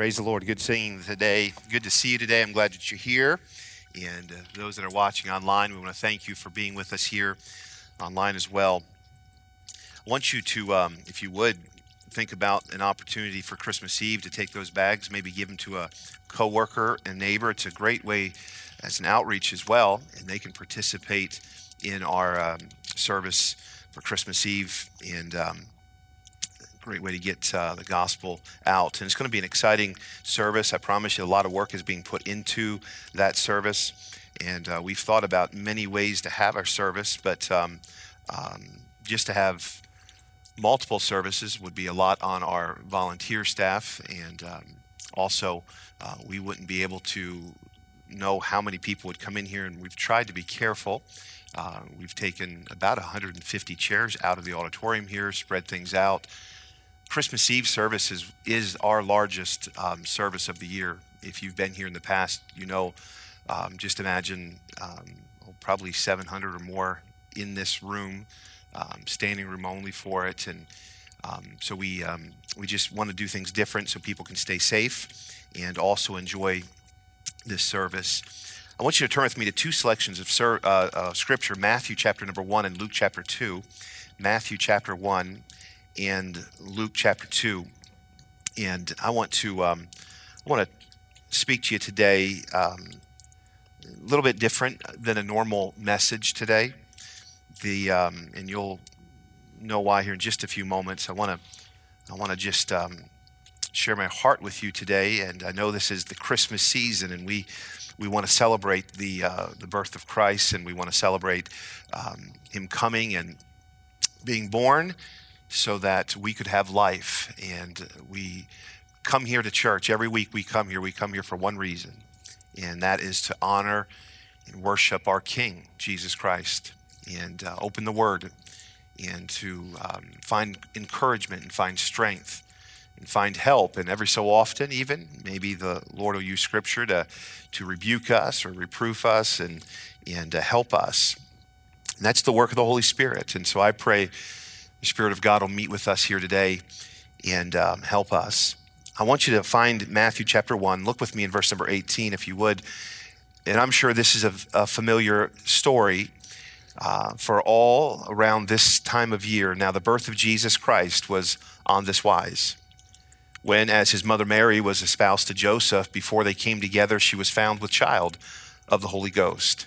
Praise the Lord. Good seeing today. Good to see you today. I'm glad that you're here. And uh, those that are watching online, we want to thank you for being with us here online as well. I want you to, um, if you would, think about an opportunity for Christmas Eve to take those bags, maybe give them to a coworker and neighbor. It's a great way as an outreach as well, and they can participate in our um, service for Christmas Eve. And um, great way to get uh, the gospel out. And it's going to be an exciting service. I promise you, a lot of work is being put into that service. And uh, we've thought about many ways to have our service, but um, um, just to have multiple services would be a lot on our volunteer staff. And um, also, uh, we wouldn't be able to know how many people would come in here. And we've tried to be careful. Uh, we've taken about 150 chairs out of the auditorium here, spread things out. Christmas Eve service is, is our largest um, service of the year. If you've been here in the past, you know, um, just imagine um, probably 700 or more in this room, um, standing room only for it. And um, so we, we just want to do things different so people can stay safe and also enjoy this service. I want you to turn with me to two selections of uh, uh, scripture Matthew chapter number one and Luke chapter two. Matthew chapter one and Luke chapter 2. And I want to, um, I want to speak to you today um, a little bit different than a normal message today. The, um, and you'll know why here in just a few moments. I want to, I want to just um, share my heart with you today. And I know this is the Christmas season, and we, we want to celebrate the, uh, the birth of Christ, and we want to celebrate um, Him coming and being born so that we could have life. And we come here to church. Every week we come here, we come here for one reason, and that is to honor and worship our King, Jesus Christ, and uh, open the Word and to um, find encouragement and find strength and find help. And every so often, even, maybe the Lord will use Scripture to, to rebuke us or reproof us and, and to help us. And that's the work of the Holy Spirit. And so I pray the Spirit of God will meet with us here today and um, help us. I want you to find Matthew chapter 1. Look with me in verse number 18, if you would. And I'm sure this is a, a familiar story uh, for all around this time of year. Now, the birth of Jesus Christ was on this wise. When, as his mother Mary was espoused to Joseph, before they came together, she was found with child of the Holy Ghost.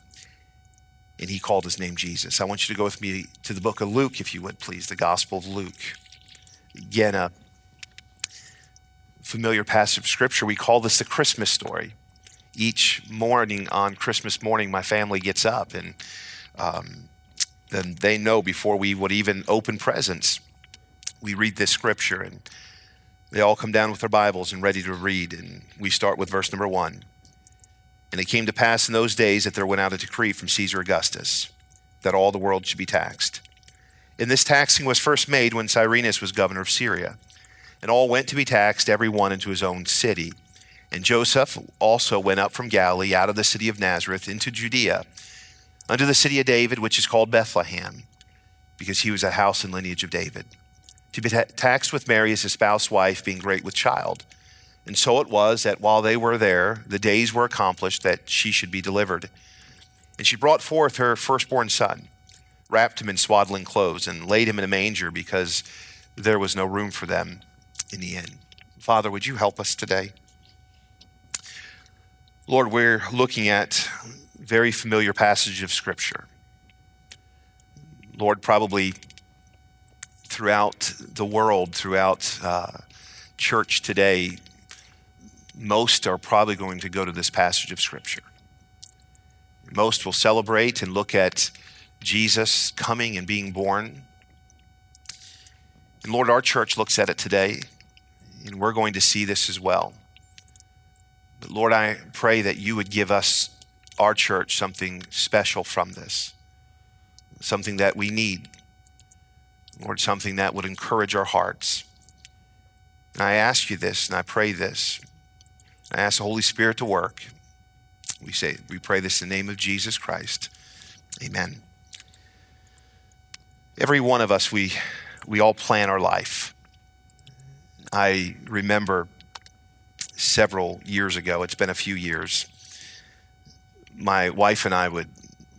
and he called his name Jesus. I want you to go with me to the book of Luke, if you would, please, the Gospel of Luke. Again, a familiar passage of Scripture. We call this the Christmas story. Each morning on Christmas morning, my family gets up, and um, then they know before we would even open presents, we read this Scripture, and they all come down with their Bibles and ready to read. And we start with verse number one. And it came to pass in those days that there went out a decree from Caesar Augustus that all the world should be taxed. And this taxing was first made when Cyrenius was governor of Syria. And all went to be taxed, every one into his own city. And Joseph also went up from Galilee out of the city of Nazareth into Judea, unto the city of David, which is called Bethlehem, because he was a house and lineage of David, to be taxed with Mary as his spouse wife, being great with child. And so it was that while they were there, the days were accomplished that she should be delivered. And she brought forth her firstborn son, wrapped him in swaddling clothes, and laid him in a manger because there was no room for them in the inn. Father, would you help us today? Lord, we're looking at very familiar passage of Scripture. Lord, probably throughout the world, throughout uh, church today, most are probably going to go to this passage of Scripture. Most will celebrate and look at Jesus coming and being born. And Lord, our church looks at it today, and we're going to see this as well. But Lord, I pray that you would give us, our church, something special from this, something that we need. Lord, something that would encourage our hearts. And I ask you this, and I pray this. I ask the Holy Spirit to work. We say, we pray this in the name of Jesus Christ. Amen. Every one of us, we, we all plan our life. I remember several years ago, it's been a few years, my wife and I would,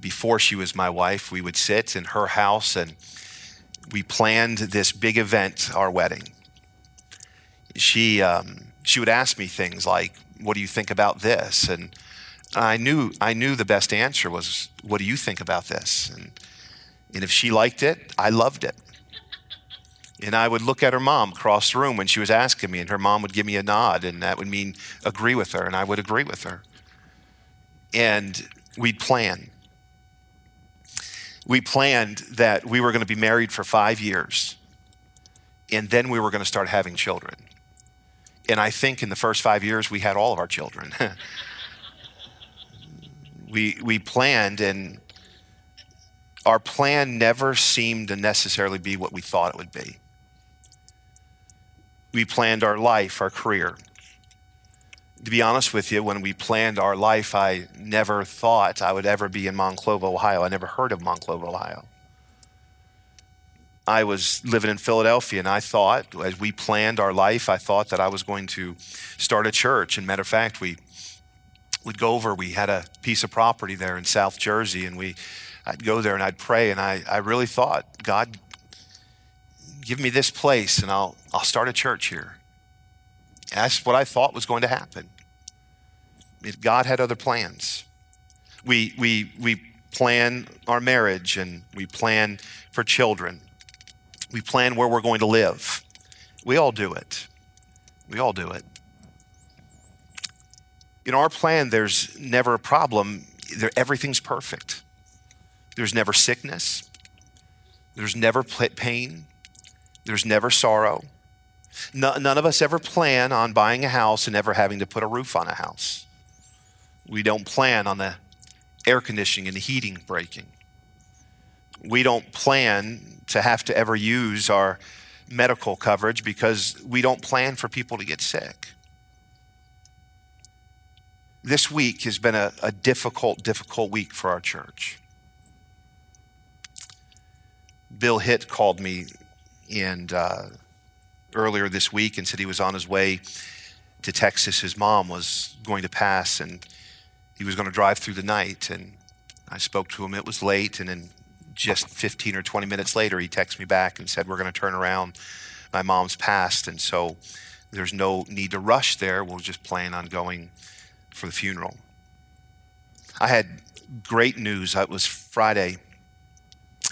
before she was my wife, we would sit in her house and we planned this big event, our wedding. She, um, she would ask me things like, "What do you think about this?" And I knew I knew the best answer was, "What do you think about this?" And and if she liked it, I loved it. And I would look at her mom across the room when she was asking me, and her mom would give me a nod, and that would mean agree with her, and I would agree with her. And we'd plan. We planned that we were going to be married for five years, and then we were going to start having children. And I think in the first five years, we had all of our children. we, we planned, and our plan never seemed to necessarily be what we thought it would be. We planned our life, our career. To be honest with you, when we planned our life, I never thought I would ever be in Monclova, Ohio. I never heard of Monclova, Ohio. I was living in Philadelphia, and I thought, as we planned our life, I thought that I was going to start a church. And matter of fact, we would go over. We had a piece of property there in South Jersey, and we, I'd go there and I'd pray, and I, I really thought, God, give me this place, and I'll, I'll start a church here. That's what I thought was going to happen. God had other plans. We, we, we plan our marriage, and we plan for children we plan where we're going to live. We all do it. We all do it. In our plan, there's never a problem. There, everything's perfect. There's never sickness. There's never pain. There's never sorrow. No, none of us ever plan on buying a house and ever having to put a roof on a house. We don't plan on the air conditioning and the heating breaking. We don't plan to have to ever use our medical coverage because we don't plan for people to get sick. This week has been a, a difficult, difficult week for our church. Bill Hitt called me and uh, earlier this week and said he was on his way to Texas. His mom was going to pass and he was going to drive through the night. And I spoke to him. It was late, and then just 15 or 20 minutes later, he texted me back and said, We're going to turn around. My mom's passed. And so there's no need to rush there. We'll just plan on going for the funeral. I had great news. It was Friday.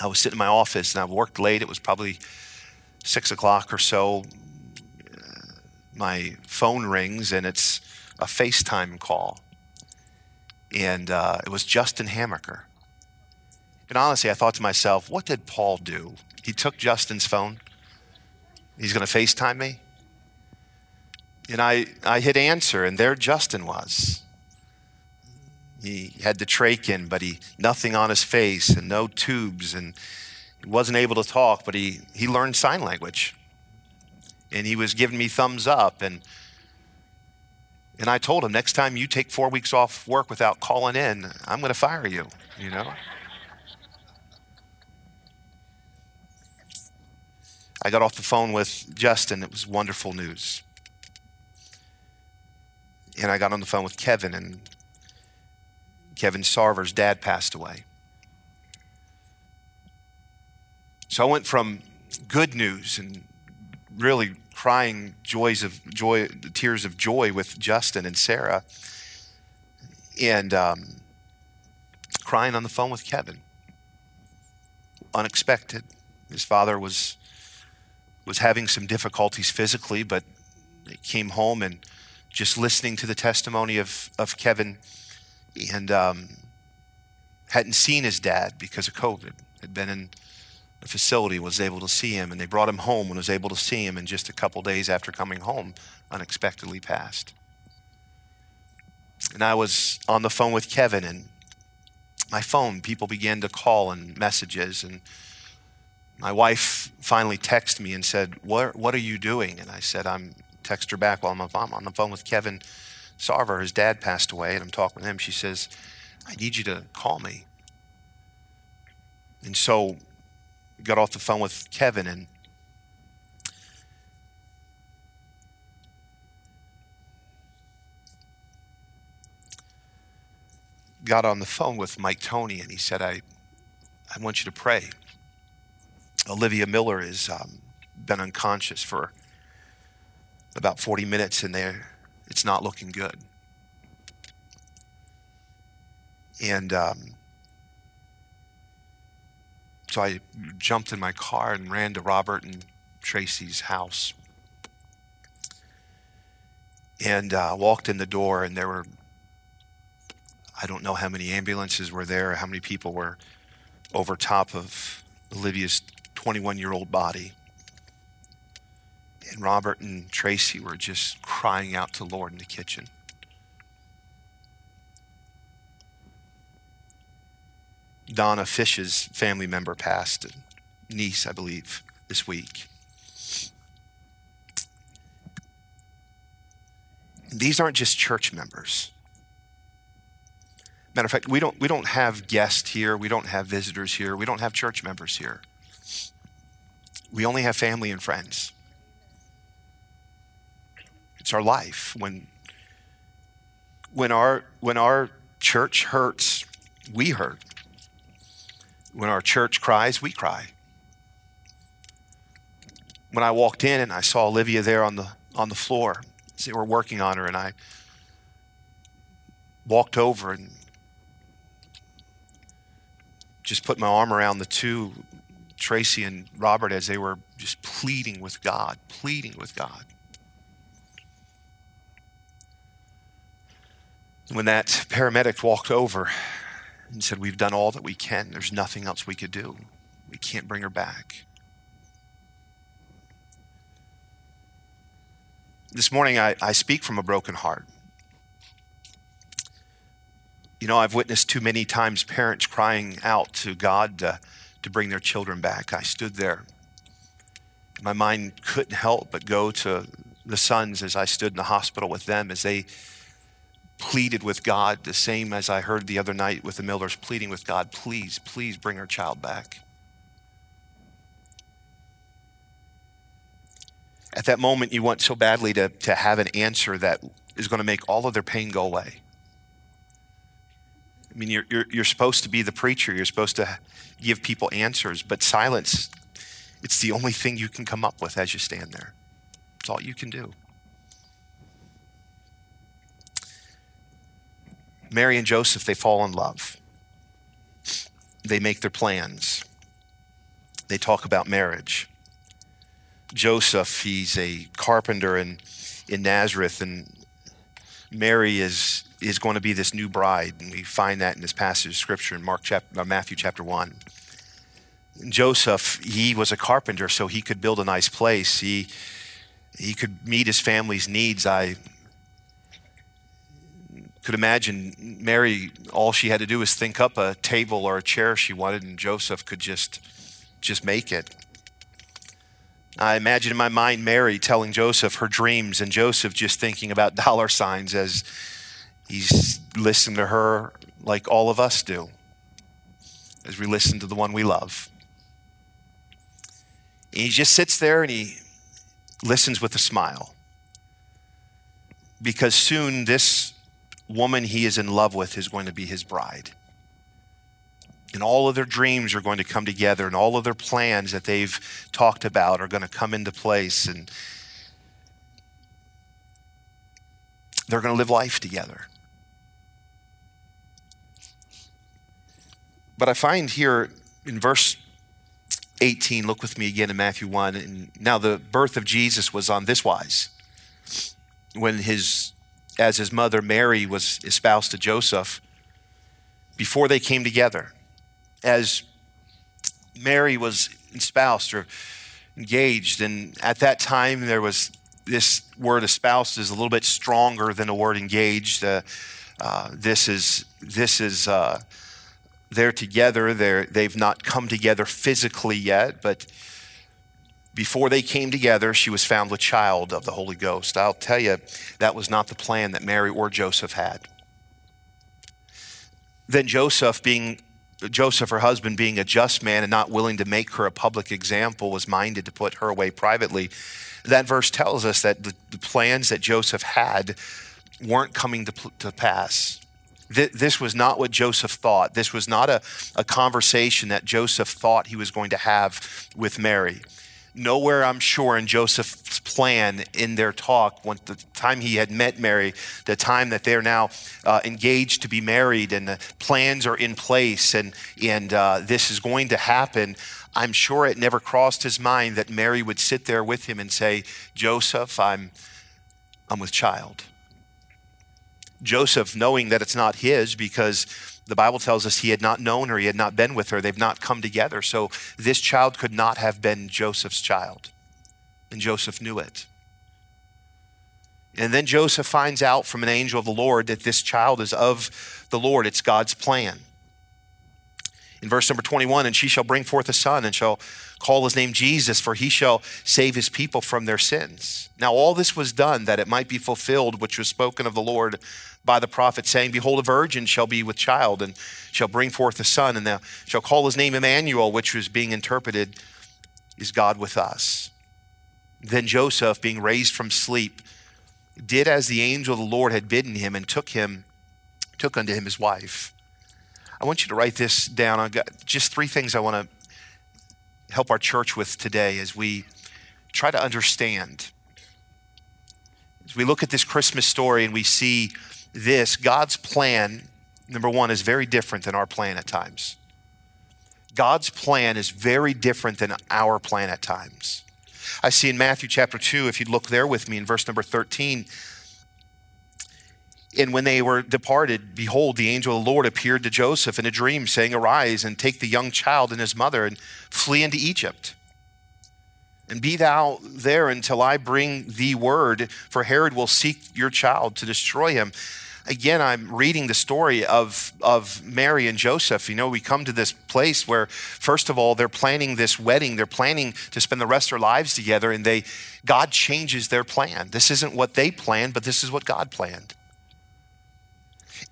I was sitting in my office and I worked late. It was probably six o'clock or so. My phone rings and it's a FaceTime call. And uh, it was Justin Hamaker. And honestly, I thought to myself, what did Paul do? He took Justin's phone. He's going to FaceTime me. And I, I hit answer, and there Justin was. He had the trach in, but he nothing on his face and no tubes, and he wasn't able to talk, but he, he learned sign language. And he was giving me thumbs up. And, and I told him, next time you take four weeks off work without calling in, I'm going to fire you, you know? I got off the phone with Justin. It was wonderful news. And I got on the phone with Kevin, and Kevin Sarver's dad passed away. So I went from good news and really crying joys of joy, tears of joy with Justin and Sarah, and um, crying on the phone with Kevin. unexpected. His father was was having some difficulties physically, but came home and just listening to the testimony of, of Kevin and um, hadn't seen his dad because of COVID. Had been in a facility, was able to see him, and they brought him home and was able to see him. And just a couple days after coming home, unexpectedly passed. And I was on the phone with Kevin, and my phone, people began to call and messages, and my wife finally texted me and said, "What What are you doing?" And I said, "I'm text her back while I'm on the phone with Kevin Sarver. His dad passed away, and I'm talking with him. She says, I need you to call me. And so I got off the phone with Kevin and got on the phone with Mike Tony and he said, I, I want you to pray. Olivia Miller has um, been unconscious for about 40 minutes and there it's not looking good. And um, so I jumped in my car and ran to Robert and Tracy's house. And uh, walked in the door, and there were, I don't know how many ambulances were there, how many people were over top of Olivia's 21 year old body. And Robert and Tracy were just crying out to Lord in the kitchen. Donna Fish's family member passed, a niece, I believe, this week. These aren't just church members. Matter of fact, we don't, we don't have guests here. We don't have visitors here. We don't have church members here. We only have family and friends. It's our life. When, when, our, when our church hurts, we hurt. When our church cries, we cry. When I walked in and I saw Olivia there on the, on the floor, they were working on her, and I walked over and just put my arm around the two, Tracy and Robert, as they were just pleading with God, pleading with God. When that paramedic walked over and said, We've done all that we can, there's nothing else we could do. We can't bring her back. This morning, I, I speak from a broken heart. You know, I've witnessed too many times parents crying out to God to, to bring their children back. I stood there. My mind couldn't help but go to the sons as I stood in the hospital with them as they pleaded with God, the same as I heard the other night with the Millers pleading with God, please, please bring our child back. At that moment, you want so badly to, to have an answer that is going to make all of their pain go away. I mean, you're, you're, you're supposed to be the preacher, you're supposed to give people answers, but silence, it's the only thing you can come up with as you stand there. It's all you can do. Mary and Joseph, they fall in love. They make their plans. They talk about marriage. Joseph, he's a carpenter in, in Nazareth, and Mary is, is going to be this new bride. And we find that in this passage of scripture in Mark chapter, uh, Matthew chapter 1. Joseph, he was a carpenter, so he could build a nice place. He, he could meet his family's needs. I could imagine Mary, all she had to do was think up a table or a chair she wanted, and Joseph could just, just make it. I imagine in my mind Mary telling Joseph her dreams, and Joseph just thinking about dollar signs as he's listening to her like all of us do, as we listen to the one we love. And he just sits there and he listens with a smile. Because soon this woman he is in love with is going to be his bride. And all of their dreams are going to come together, and all of their plans that they've talked about are going to come into place. And they're going to live life together. But I find here in verse 18, look with me again in Matthew 1. And now the birth of Jesus was on this wise. When his, as his mother Mary was espoused to Joseph, before they came together, as Mary was espoused or engaged, and at that time there was this word espoused is a little bit stronger than the word engaged. Uh, uh, this is this is uh, they're together. They're they've not come together physically yet, but before they came together, she was found with child of the Holy Ghost. I'll tell you, that was not the plan that Mary or Joseph had. Then Joseph, being Joseph, her husband, being a just man and not willing to make her a public example, was minded to put her away privately. That verse tells us that the, the plans that Joseph had weren't coming to, to pass. Th- this was not what Joseph thought. This was not a, a conversation that Joseph thought he was going to have with Mary. Nowhere, I'm sure, in Joseph's plan in their talk, when the time he had met Mary, the time that they're now uh, engaged to be married, and the plans are in place, and and uh, this is going to happen. I'm sure it never crossed his mind that Mary would sit there with him and say, "Joseph, I'm I'm with child." Joseph, knowing that it's not his because the Bible tells us he had not known her, he had not been with her, they've not come together. So this child could not have been Joseph's child. And Joseph knew it. And then Joseph finds out from an angel of the Lord that this child is of the Lord, it's God's plan. In verse number 21, and she shall bring forth a son and shall call his name Jesus, for he shall save his people from their sins. Now, all this was done that it might be fulfilled, which was spoken of the Lord by the prophet, saying, Behold, a virgin shall be with child and shall bring forth a son, and thou shall call his name Emmanuel, which was being interpreted, is God with us. Then Joseph, being raised from sleep, did as the angel of the Lord had bidden him, and took him, took unto him his wife. I want you to write this down. I've got just three things I want to help our church with today as we try to understand. As we look at this Christmas story and we see this, God's plan, number one, is very different than our plan at times. God's plan is very different than our plan at times. I see in Matthew chapter 2, if you'd look there with me in verse number 13, and when they were departed, behold, the angel of the Lord appeared to Joseph in a dream, saying, Arise and take the young child and his mother and flee into Egypt and be thou there until I bring thee word, for Herod will seek your child to destroy him. Again, I'm reading the story of, of Mary and Joseph. You know, we come to this place where, first of all, they're planning this wedding. They're planning to spend the rest of their lives together, and they God changes their plan. This isn't what they planned, but this is what God planned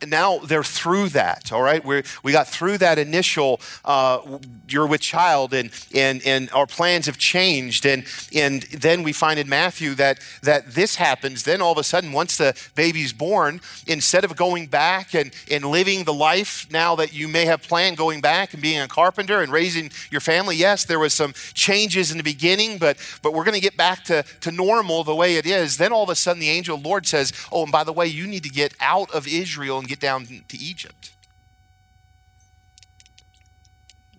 now they're through that, all right? we we got through that initial, uh, you're with child, and, and, and our plans have changed. And, and then we find in Matthew that, that this happens. Then all of a sudden, once the baby's born, instead of going back and, and living the life now that you may have planned going back and being a carpenter and raising your family, yes, there was some changes in the beginning, but, but we're going to get back to, to normal the way it is. Then all of a sudden, the angel of the Lord says, Oh, and by the way, you need to get out of Israel and get down to Egypt.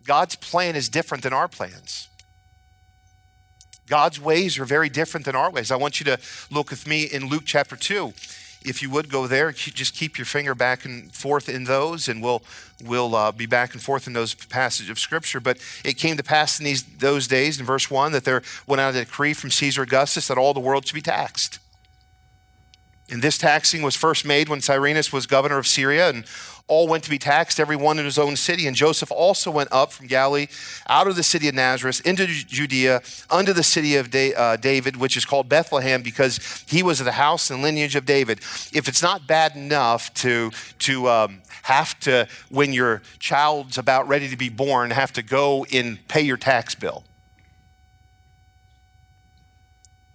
God's plan is different than our plans. God's ways are very different than our ways. I want you to look with me in Luke chapter 2. If you would go there, just keep your finger back and forth in those, and we'll, we'll uh, be back and forth in those passages of Scripture. But it came to pass in these, those days, in verse 1, that there went out a decree from Caesar Augustus that all the world should be taxed. And this taxing was first made when Cyrenius was governor of Syria, and all went to be taxed, every one in his own city. And Joseph also went up from Galilee out of the city of Nazareth into Judea, unto the city of uh, David, which is called Bethlehem, because he was of the house and lineage of David. If it's not bad enough to, to um, have to, when your child's about ready to be born, have to go and pay your tax bill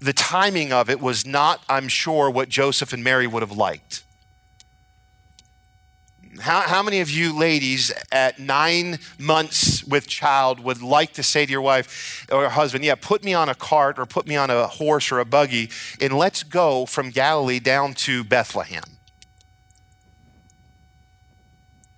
the timing of it was not, I'm sure, what Joseph and Mary would have liked. How, how many of you ladies at nine months with child would like to say to your wife or husband, Yeah, put me on a cart or put me on a horse or a buggy and let's go from Galilee down to Bethlehem?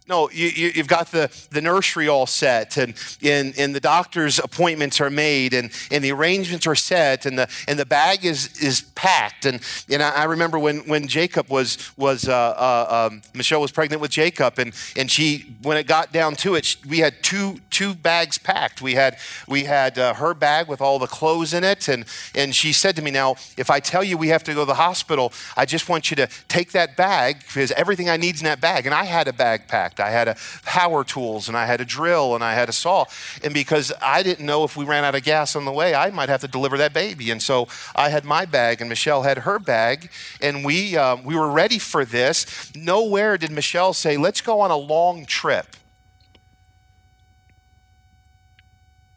No, you, have got the, the nursery all set, and, and, and the doctor's appointments are made, and, and the arrangements are set, and the, and the bag is, is packed. And, and I, remember when, when Jacob was, was uh, uh, um, Michelle was pregnant with Jacob, and, and she, when it got down to it, we had two, two bags packed. We had, we had uh, her bag with all the clothes in it, and, and she said to me, Now, if I tell you we have to go to the hospital, I just want you to take that bag, because everything I need's in that bag. And I had a bag packed. I had a power tools and I had a drill and I had a saw. And because I didn't know if we ran out of gas on the way, I might have to deliver that baby. And so I had my bag and Michelle had her bag. And we, uh, we were ready for this. Nowhere did Michelle say, let's go on a long trip.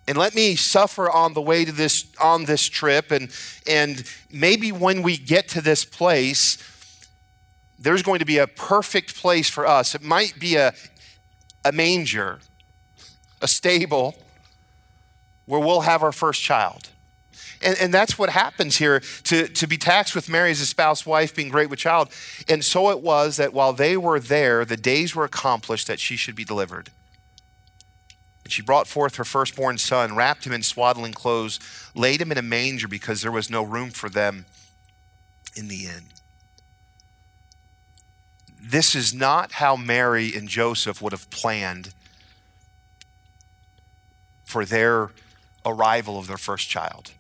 and let me suffer on the way to this on this trip and and maybe when we get to this place there's going to be a perfect place for us. It might be a, a manger, a stable where we'll have our first child. And, and that's what happens here to, to be taxed with Mary as a spouse, wife, being great with child. And so it was that while they were there, the days were accomplished that she should be delivered. And she brought forth her firstborn son, wrapped him in swaddling clothes, laid him in a manger because there was no room for them in the inn this is not how Mary and Joseph would have planned for their arrival of their first child.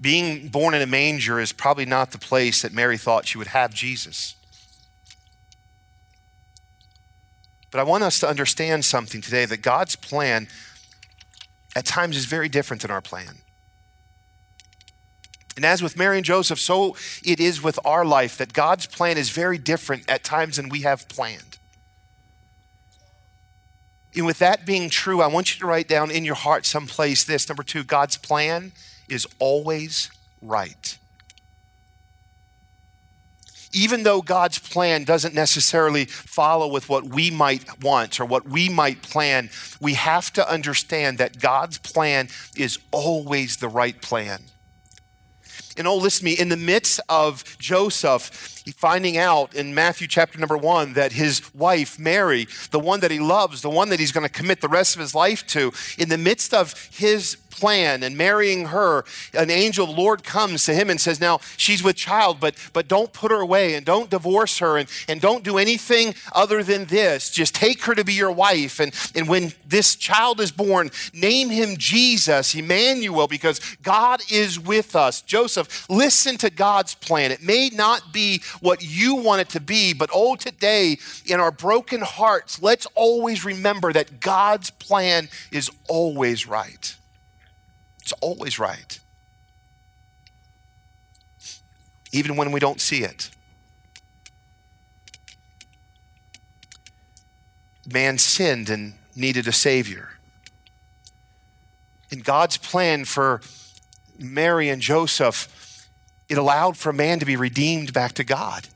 Being born in a manger is probably not the place that Mary thought she would have Jesus. But I want us to understand something today that God's plan at times is very different than our plan. And as with Mary and Joseph, so it is with our life that God's plan is very different at times than we have planned. And with that being true, I want you to write down in your heart someplace this number two, God's plan is always right. Even though God's plan doesn't necessarily follow with what we might want or what we might plan, we have to understand that God's plan is always the right plan. And oh, listen to me, in the midst of Joseph finding out in Matthew chapter number one that his wife, Mary, the one that he loves, the one that he's going to commit the rest of his life to, in the midst of his plan and marrying her, an angel of the Lord comes to him and says, Now she's with child, but but don't put her away and don't divorce her and, and don't do anything other than this. Just take her to be your wife. And, and when this child is born, name him Jesus, Emmanuel, because God is with us. Joseph, listen to God's plan. It may not be what you want it to be, but oh, today in our broken hearts, let's always remember that God's plan is always right. It's always right. Even when we don't see it. Man sinned and needed a Savior. In God's plan for Mary and Joseph, it allowed for man to be redeemed back to God.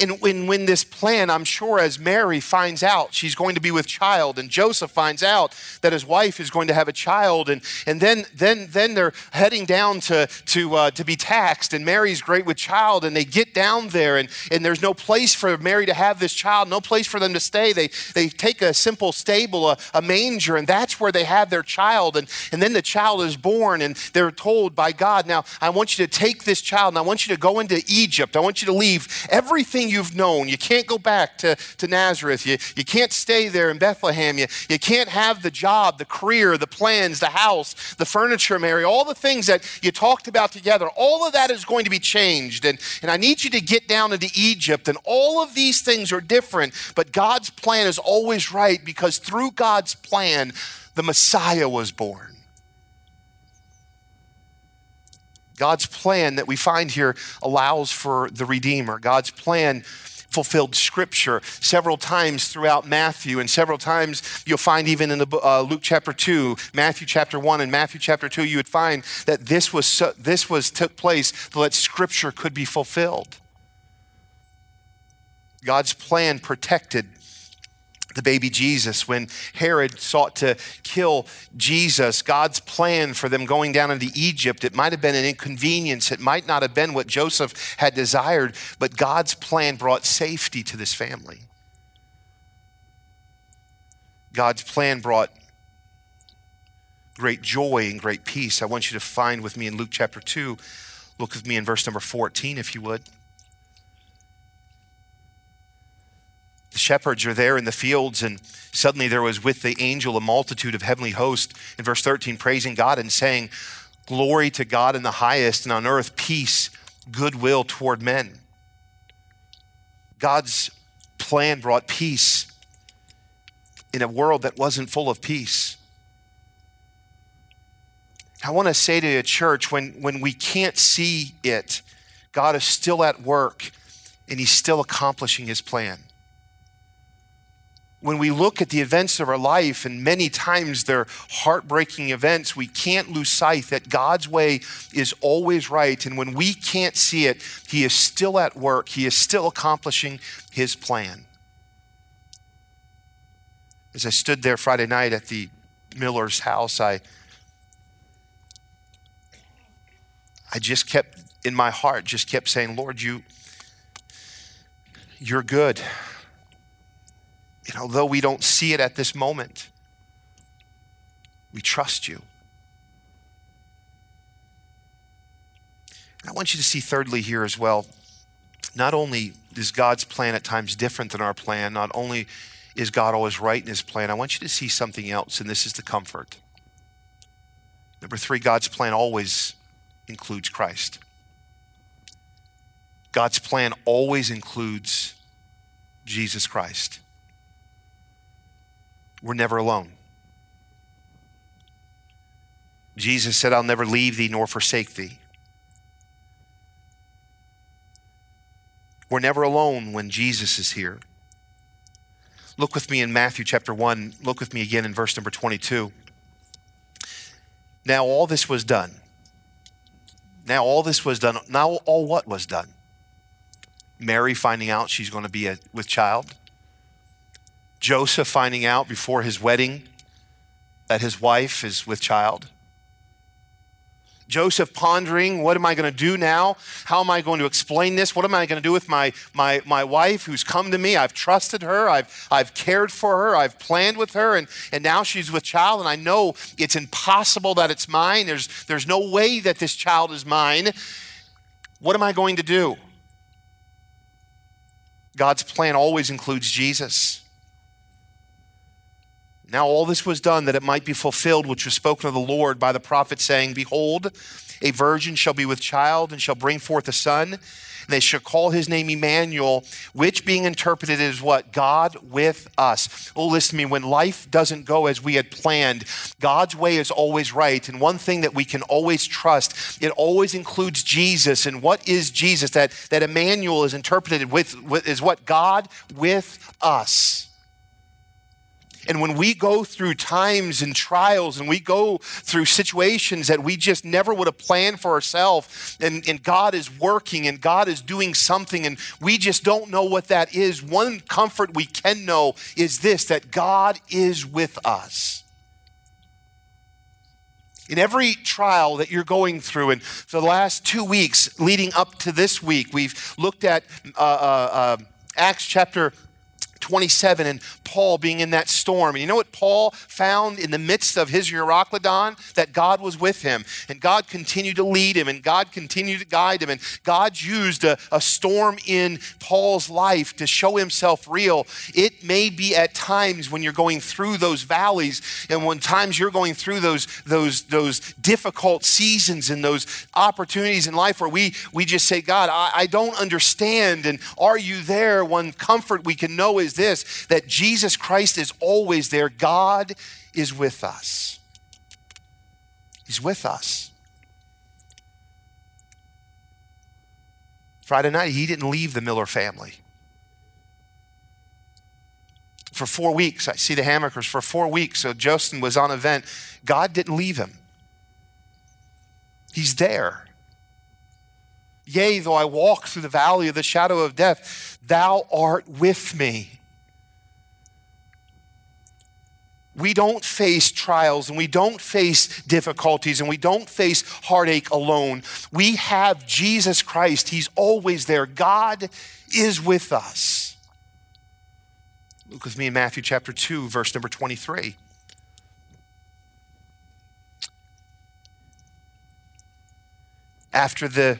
And when, when this plan, I'm sure as Mary finds out she's going to be with child, and Joseph finds out that his wife is going to have a child, and, and then, then, then they're heading down to, to, uh, to be taxed, and Mary's great with child, and they get down there, and, and there's no place for Mary to have this child, no place for them to stay. They, they take a simple stable, a, a manger, and that's where they have their child. And, and then the child is born, and they're told by God, Now, I want you to take this child, and I want you to go into Egypt. I want you to leave everything everything you've known. You can't go back to, to Nazareth. You, you can't stay there in Bethlehem. You, you can't have the job, the career, the plans, the house, the furniture, Mary, all the things that you talked about together. All of that is going to be changed. And, and I need you to get down into Egypt. And all of these things are different, but God's plan is always right because through God's plan, the Messiah was born. God's plan that we find here allows for the Redeemer. God's plan fulfilled scripture several times throughout Matthew, and several times you'll find even in the uh, Luke chapter 2, Matthew chapter 1, and Matthew chapter 2, you would find that this was, this was took place so that scripture could be fulfilled. God's plan protected the baby Jesus, when Herod sought to kill Jesus, God's plan for them going down into Egypt, it might have been an inconvenience. It might not have been what Joseph had desired, but God's plan brought safety to this family. God's plan brought great joy and great peace. I want you to find with me in Luke chapter 2. Look with me in verse number 14, if you would. The shepherds are there in the fields, and suddenly there was with the angel a multitude of heavenly hosts, in verse 13, praising God and saying, Glory to God in the highest, and on earth peace, goodwill toward men. God's plan brought peace in a world that wasn't full of peace. I want to say to a church when, when we can't see it, God is still at work and He's still accomplishing His plan when we look at the events of our life, and many times they're heartbreaking events, we can't lose sight that God's way is always right. And when we can't see it, He is still at work, He is still accomplishing His plan. As I stood there Friday night at the Miller's house, I, I just kept, in my heart, just kept saying, Lord, you, you're good. And although we don't see it at this moment, we trust you. I want you to see, thirdly, here as well, not only is God's plan at times different than our plan, not only is God always right in his plan, I want you to see something else, and this is the comfort. Number three, God's plan always includes Christ. God's plan always includes Jesus Christ we're never alone. Jesus said, I'll never leave thee nor forsake thee. We're never alone when Jesus is here. Look with me in Matthew chapter 1. Look with me again in verse number 22. Now all this was done. Now all this was done. Now all what was done? Mary finding out she's going to be a, with child. Joseph finding out before his wedding that his wife is with child. Joseph pondering, what am I going to do now? How am I going to explain this? What am I going to do with my, my, my wife who's come to me? I've trusted her, I've, I've cared for her, I've planned with her, and, and now she's with child, and I know it's impossible that it's mine. There's, there's no way that this child is mine. What am I going to do? God's plan always includes Jesus. Now all this was done that it might be fulfilled, which was spoken of the Lord by the prophet, saying, Behold, a virgin shall be with child and shall bring forth a son. And they shall call his name Emmanuel, which being interpreted is what? God with us. Oh, listen to me. When life doesn't go as we had planned, God's way is always right. And one thing that we can always trust, it always includes Jesus. And what is Jesus? That, that Emmanuel is interpreted with, with is what? God with us. And when we go through times and trials and we go through situations that we just never would have planned for ourselves, and, and God is working and God is doing something, and we just don't know what that is, one comfort we can know is this that God is with us. In every trial that you're going through, and for the last two weeks leading up to this week, we've looked at uh, uh, uh, Acts chapter 27 and Paul being in that storm. And you know what Paul found in the midst of his Euroclydon? That God was with him and God continued to lead him and God continued to guide him. And God used a, a storm in Paul's life to show himself real. It may be at times when you're going through those valleys and when times you're going through those, those, those difficult seasons and those opportunities in life where we, we just say, God, I, I don't understand. And are you there? One comfort we can know is is this that Jesus Christ is always there. God is with us. He's with us. Friday night, he didn't leave the Miller family. For four weeks, I see the Hammakers for four weeks. So Justin was on event. God didn't leave him. He's there. Yea, though I walk through the valley of the shadow of death, thou art with me. We don't face trials and we don't face difficulties and we don't face heartache alone. We have Jesus Christ. He's always there. God is with us. Look with me in Matthew chapter 2, verse number 23. After the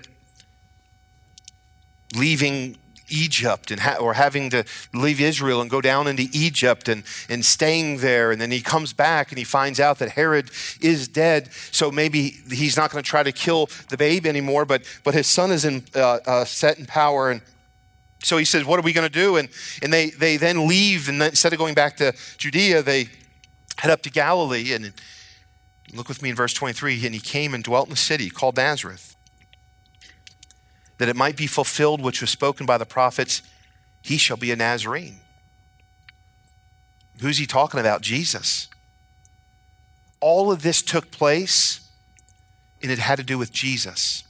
leaving Egypt and ha- or having to leave Israel and go down into Egypt and, and staying there. And then he comes back and he finds out that Herod is dead. So maybe he's not going to try to kill the babe anymore, but, but his son is in, uh, uh, set in power. And so he says, What are we going to do? And, and they, they then leave. And then, instead of going back to Judea, they head up to Galilee. And look with me in verse 23. And he came and dwelt in a city called Nazareth that it might be fulfilled which was spoken by the prophets, he shall be a Nazarene. Who's he talking about? Jesus. All of this took place, and it had to do with Jesus.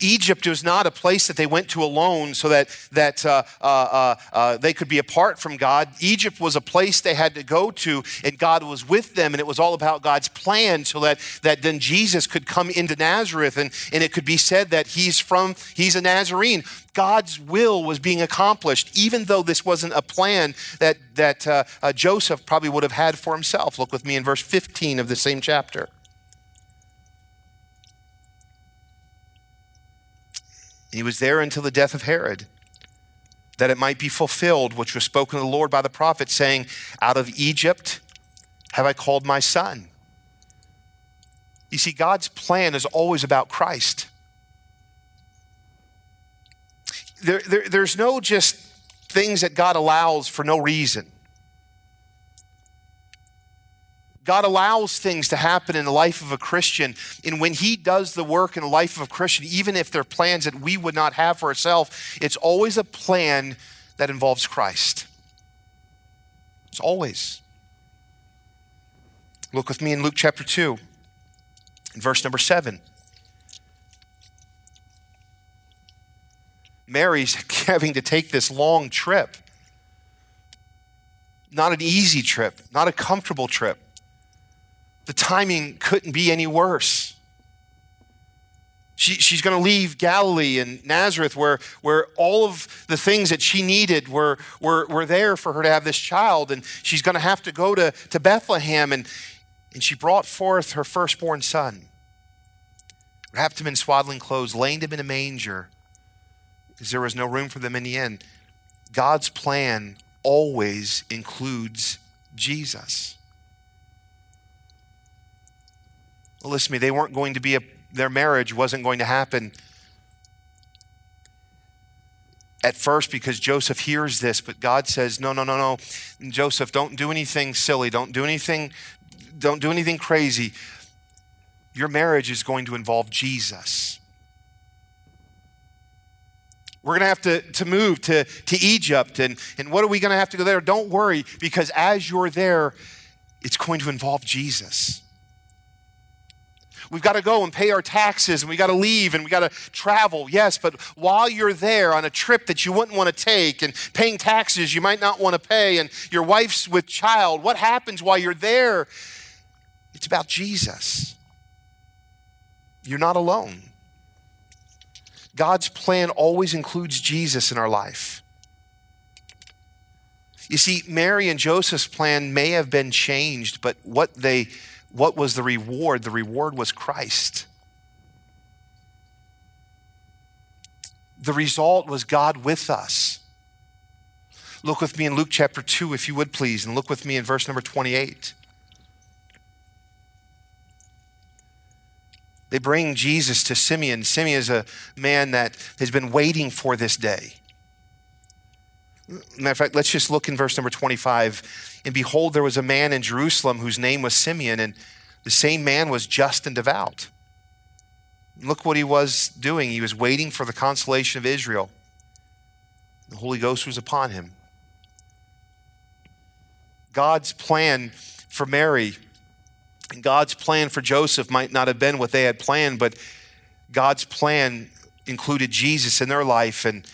Egypt was not a place that they went to alone so that, that uh, uh, uh, uh, they could be apart from God. Egypt was a place they had to go to, and God was with them, and it was all about God's plan so that, that then Jesus could come into Nazareth, and, and it could be said that he's from, he's a Nazarene. God's will was being accomplished, even though this wasn't a plan that, that uh, uh, Joseph probably would have had for himself. Look with me in verse 15 of the same chapter. He was there until the death of Herod, that it might be fulfilled, which was spoken of the Lord by the prophet, saying, Out of Egypt have I called my son. You see, God's plan is always about Christ. There, there, there's no just things that God allows for no reason. God allows things to happen in the life of a Christian. And when He does the work in the life of a Christian, even if they're plans that we would not have for ourselves, it's always a plan that involves Christ. It's always. Look with me in Luke chapter 2, in verse number 7. Mary's having to take this long trip. Not an easy trip, not a comfortable trip the timing couldn't be any worse. She, she's going to leave Galilee and Nazareth, where, where all of the things that she needed were, were, were there for her to have this child. And she's going to have to go to, to Bethlehem. And, and she brought forth her firstborn son, wrapped him in swaddling clothes, laid him in a manger, because there was no room for them in the inn. God's plan always includes Jesus. Listen to me, they weren't going to be a, their marriage wasn't going to happen at first because Joseph hears this, but God says, no, no, no, no. Joseph, don't do anything silly. Don't do anything, don't do anything crazy. Your marriage is going to involve Jesus. We're going to have to, to move to, to Egypt. And, and what are we going to have to go there? Don't worry, because as you're there, it's going to involve Jesus. We've got to go and pay our taxes and we got to leave and we got to travel. Yes, but while you're there on a trip that you wouldn't want to take and paying taxes you might not want to pay and your wife's with child, what happens while you're there? It's about Jesus. You're not alone. God's plan always includes Jesus in our life. You see, Mary and Joseph's plan may have been changed, but what they what was the reward? The reward was Christ. The result was God with us. Look with me in Luke chapter 2, if you would please, and look with me in verse number 28. They bring Jesus to Simeon. Simeon is a man that has been waiting for this day. Matter of fact, let's just look in verse number 25. And behold, there was a man in Jerusalem whose name was Simeon, and the same man was just and devout. Look what he was doing. He was waiting for the consolation of Israel. The Holy Ghost was upon him. God's plan for Mary and God's plan for Joseph might not have been what they had planned, but God's plan included Jesus in their life. And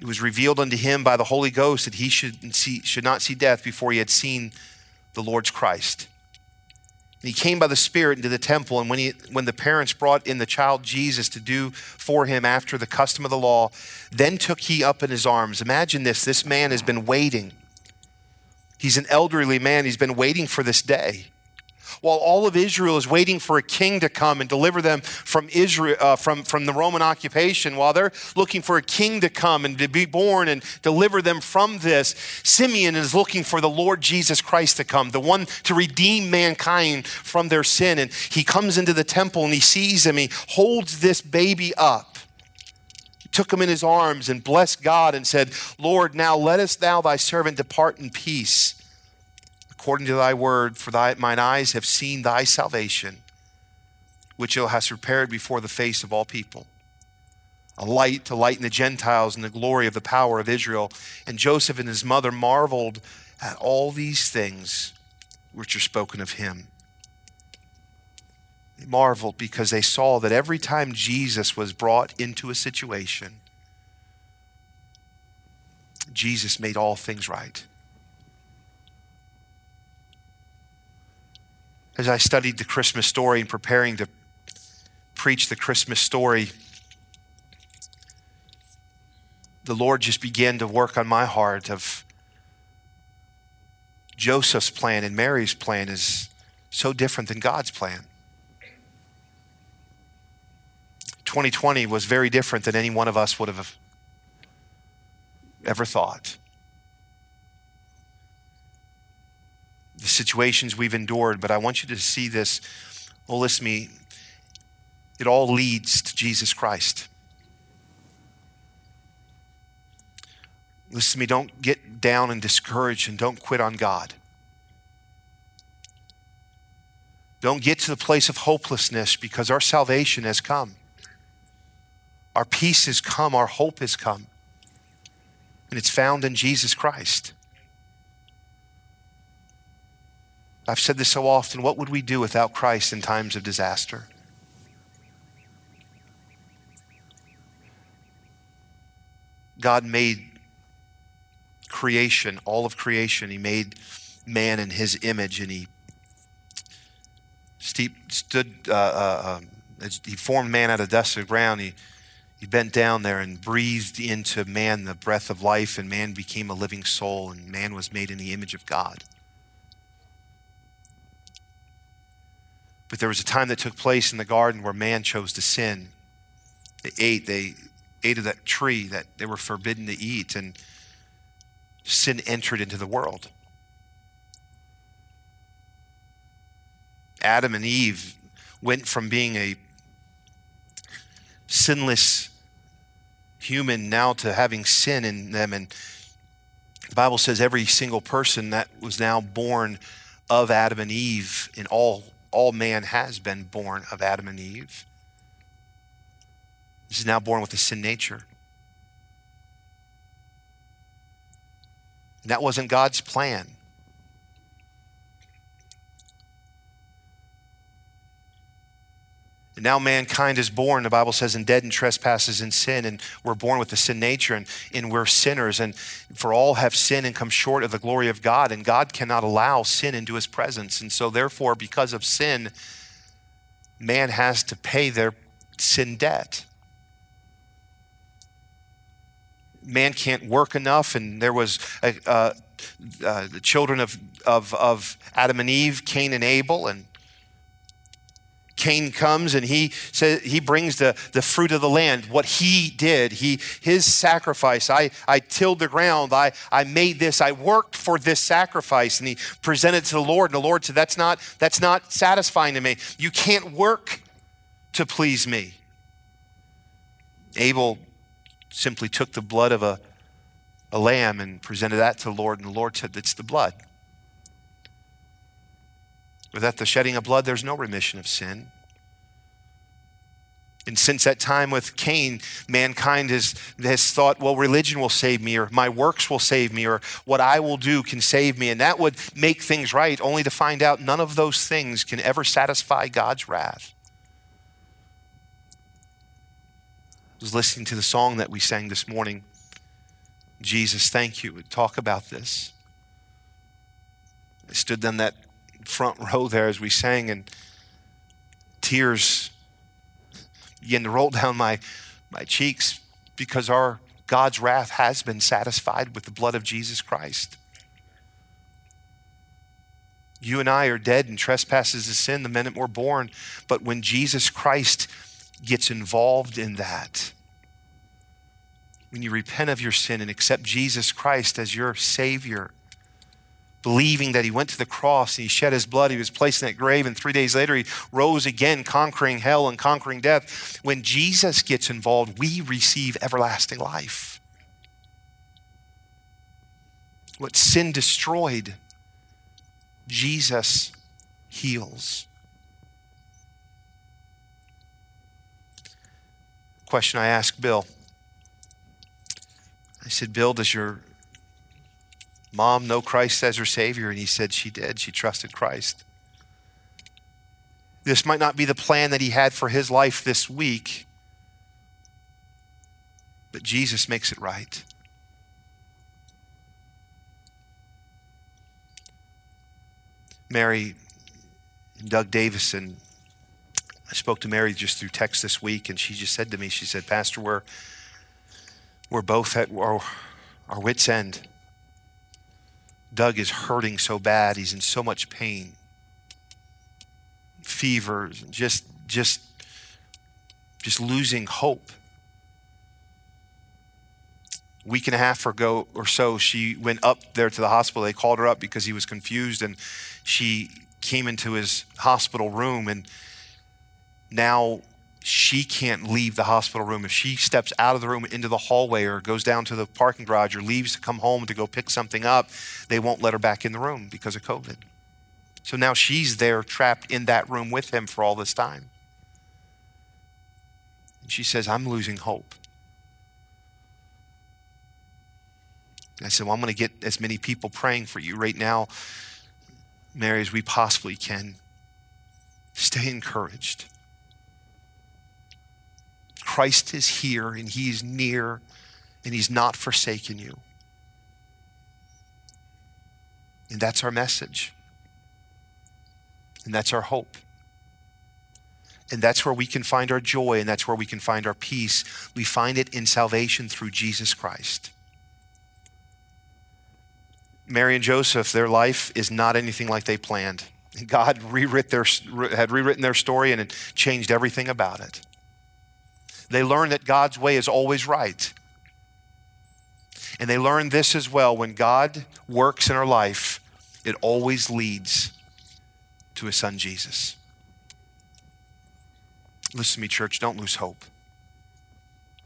It was revealed unto him by the Holy Ghost that he should, see, should not see death before he had seen the Lord's Christ. And he came by the Spirit into the temple, and when, he, when the parents brought in the child Jesus to do for him after the custom of the law, then took he up in his arms. Imagine this this man has been waiting. He's an elderly man, he's been waiting for this day while all of Israel is waiting for a king to come and deliver them from Israel, uh, from, from the Roman occupation, while they're looking for a king to come and to be born and deliver them from this, Simeon is looking for the Lord Jesus Christ to come, the one to redeem mankind from their sin. And he comes into the temple and he sees him, he holds this baby up. Took him in his arms and blessed God and said, Lord, now lettest thou thy servant depart in peace according to thy word, for thy, mine eyes have seen thy salvation, which thou hast prepared before the face of all people. A light to lighten the Gentiles and the glory of the power of Israel. And Joseph and his mother marveled at all these things which are spoken of him. They marveled because they saw that every time Jesus was brought into a situation, Jesus made all things right. As I studied the Christmas story and preparing to preach the Christmas story, the Lord just began to work on my heart of Joseph's plan and Mary's plan is so different than God's plan. 2020 was very different than any one of us would have ever thought. The situations we've endured, but I want you to see this. Well, listen me. It all leads to Jesus Christ. Listen to me, don't get down and discouraged and don't quit on God. Don't get to the place of hopelessness because our salvation has come. Our peace has come, our hope has come. And it's found in Jesus Christ. I've said this so often what would we do without Christ in times of disaster? God made creation, all of creation. He made man in his image and he stood, uh, uh, uh, he formed man out of dust of the ground. He, he bent down there and breathed into man the breath of life, and man became a living soul, and man was made in the image of God. But there was a time that took place in the garden where man chose to sin. They ate, they ate of that tree that they were forbidden to eat, and sin entered into the world. Adam and Eve went from being a sinless human now to having sin in them. And the Bible says every single person that was now born of Adam and Eve in all all man has been born of Adam and Eve. This is now born with a sin nature. And that wasn't God's plan. Now mankind is born, the Bible says, in dead in trespasses and sin, and we're born with the sin nature, and, and we're sinners, and for all have sinned and come short of the glory of God, and God cannot allow sin into his presence. And so, therefore, because of sin, man has to pay their sin debt. Man can't work enough, and there was a, uh, uh, the children of, of, of Adam and Eve, Cain and Abel, and Cain comes and he says he brings the, the fruit of the land. What he did, he his sacrifice. I, I tilled the ground. I, I made this. I worked for this sacrifice. And he presented to the Lord. And the Lord said, That's not that's not satisfying to me. You can't work to please me. Abel simply took the blood of a, a lamb and presented that to the Lord, and the Lord said, It's the blood. Without the shedding of blood, there's no remission of sin. And since that time with Cain, mankind has, has thought, well, religion will save me, or my works will save me, or what I will do can save me. And that would make things right, only to find out none of those things can ever satisfy God's wrath. I was listening to the song that we sang this morning. Jesus, thank you. Talk about this. I stood on that front row there as we sang, and tears began to roll down my, my cheeks because our God's wrath has been satisfied with the blood of Jesus Christ. You and I are dead in trespasses of sin the minute we're born, but when Jesus Christ gets involved in that, when you repent of your sin and accept Jesus Christ as your Savior, believing that He went to the cross and He shed His blood, He was placed in that grave, and three days later He rose again, conquering hell and conquering death. When Jesus gets involved, we receive everlasting life. What sin destroyed, Jesus heals. Question I asked Bill I said, Bill, does your mom know Christ as her Savior? And he said she did. She trusted Christ. This might not be the plan that he had for his life this week, but Jesus makes it right. Mary Doug Davison, I spoke to Mary just through text this week, and she just said to me, she said, Pastor, we're we're both at our, our wits' end. Doug is hurting so bad. He's in so much pain. Fevers, just, just, just losing hope. Week and a half ago or so, she went up there to the hospital. They called her up because he was confused, and she came into his hospital room. And now she can't leave the hospital room. If she steps out of the room into the hallway or goes down to the parking garage or leaves to come home to go pick something up, they won't let her back in the room because of COVID. So now she's there trapped in that room with him for all this time. And she says, I'm losing hope. I said, Well, I'm going to get as many people praying for you right now, Mary, as we possibly can. Stay encouraged. Christ is here and he's near and he's not forsaken you. And that's our message. And that's our hope. And that's where we can find our joy and that's where we can find our peace. We find it in salvation through Jesus Christ. Mary and Joseph, their life is not anything like they planned. God rewrit their, had rewritten their story and it changed everything about it. They learn that God's way is always right. And they learn this as well when God works in our life, it always leads to his son Jesus. Listen to me, church, don't lose hope.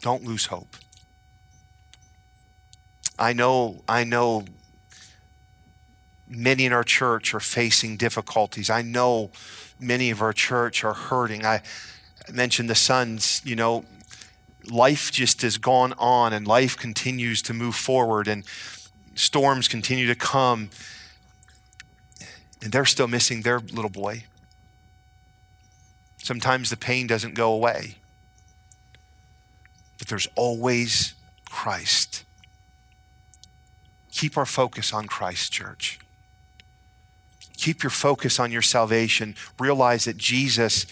Don't lose hope. I know, I know many in our church are facing difficulties. I know many of our church are hurting. I, mentioned the sons, you know, life just has gone on and life continues to move forward and storms continue to come. And they're still missing their little boy. Sometimes the pain doesn't go away, but there's always Christ. Keep our focus on Christ, church. Keep your focus on your salvation. Realize that Jesus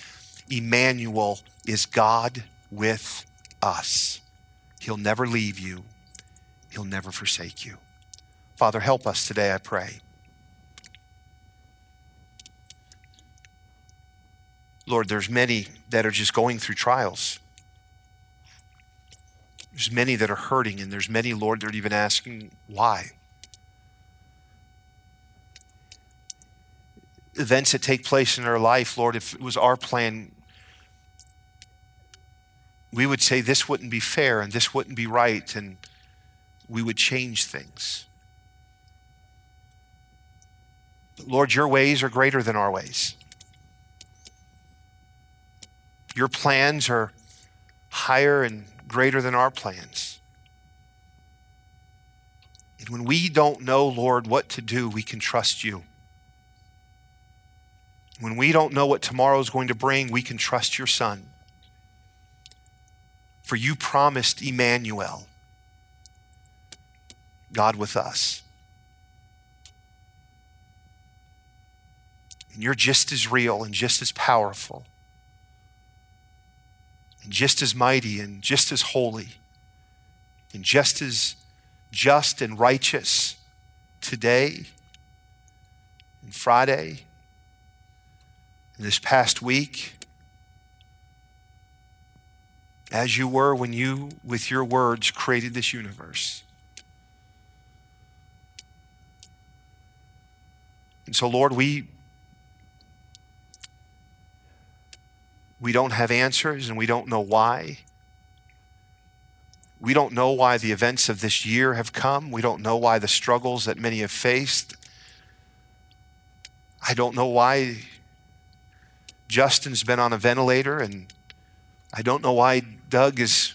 Emmanuel is God with us. He'll never leave you, He'll never forsake you. Father, help us today, I pray. Lord, there's many that are just going through trials. There's many that are hurting, and there's many, Lord, that are even asking why. Events that take place in our life, Lord, if it was our plan, we would say this wouldn't be fair and this wouldn't be right, and we would change things. But Lord, your ways are greater than our ways. Your plans are higher and greater than our plans. And when we don't know, Lord, what to do, we can trust you. When we don't know what tomorrow is going to bring, we can trust your Son for you promised Emmanuel. God with us. And you're just as real and just as powerful and just as mighty and just as holy and just as just and righteous today and Friday and this past week as you were when you, with your words, created this universe. And so, Lord, we we don't have answers and we don't know why. We don't know why the events of this year have come. We don't know why the struggles that many have faced. I don't know why Justin's been on a ventilator and I don't know why Doug is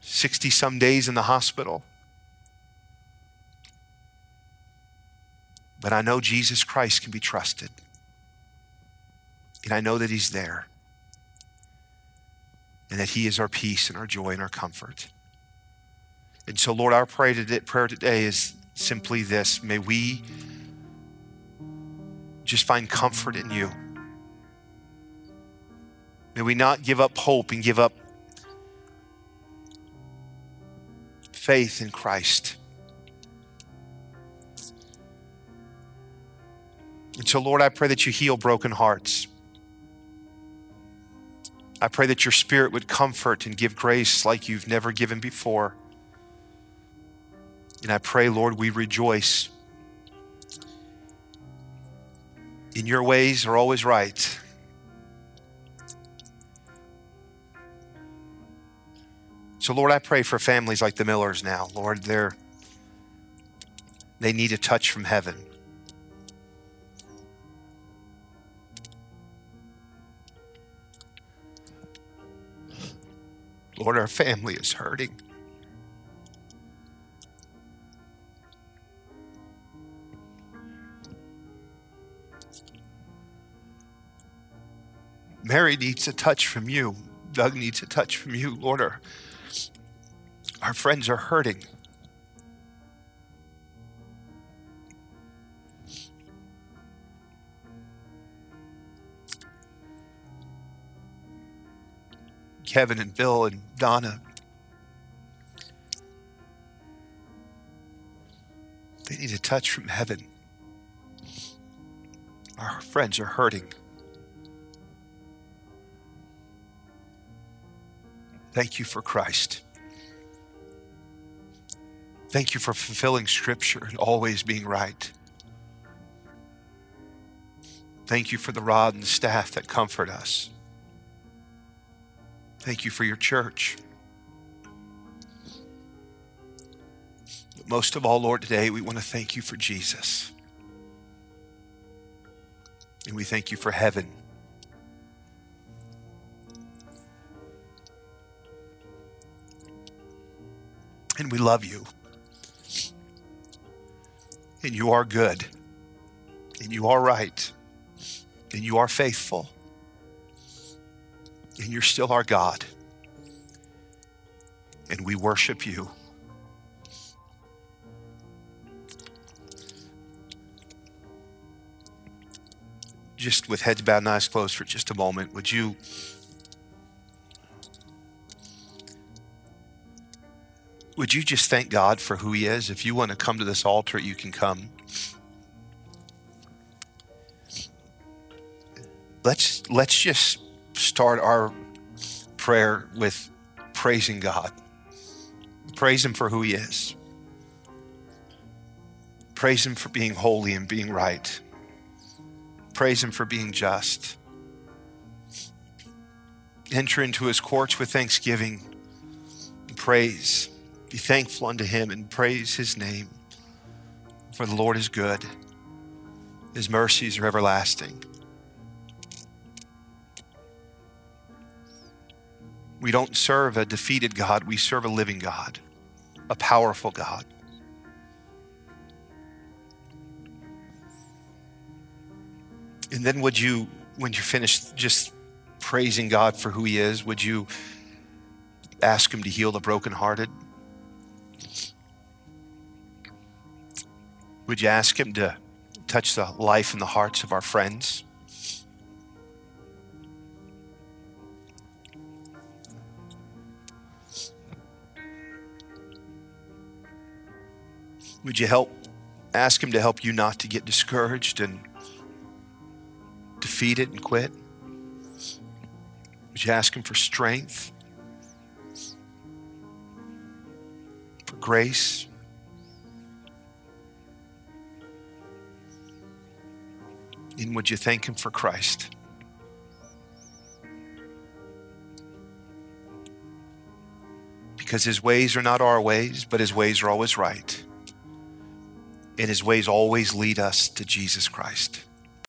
60 some days in the hospital. But I know Jesus Christ can be trusted. And I know that He's there. And that He is our peace and our joy and our comfort. And so, Lord, our prayer today, prayer today is simply this may we just find comfort in you. May we not give up hope and give up faith in Christ. And so, Lord, I pray that you heal broken hearts. I pray that your spirit would comfort and give grace like you've never given before. And I pray, Lord, we rejoice. In your ways are always right. So, Lord, I pray for families like the Millers now. Lord, they're, they need a touch from heaven. Lord, our family is hurting. Mary needs a touch from you. Doug needs a touch from you. Lord, our, our friends are hurting. Kevin and Bill and Donna. They need a touch from heaven. Our friends are hurting. Thank you for Christ. Thank you for fulfilling Scripture and always being right. Thank you for the rod and the staff that comfort us. Thank you for your church. But most of all, Lord, today we want to thank you for Jesus. And we thank you for heaven. And we love you and you are good, and you are right, and you are faithful, and you're still our God. And we worship you. Just with heads bowed and eyes closed for just a moment, would you? Would you just thank God for who He is? If you want to come to this altar, you can come. Let's, let's just start our prayer with praising God. Praise Him for who He is. Praise Him for being holy and being right. Praise Him for being just. Enter into His courts with thanksgiving praise. Be thankful unto him and praise his name. For the Lord is good, his mercies are everlasting. We don't serve a defeated God, we serve a living God, a powerful God. And then, would you, when you're finished just praising God for who He is, would you ask Him to heal the brokenhearted? Would you ask Him to touch the life and the hearts of our friends? Would you help ask Him to help you not to get discouraged and defeated and quit? Would you ask Him for strength, for grace? And would you thank Him for Christ? Because His ways are not our ways, but His ways are always right and his ways always lead us to Jesus Christ.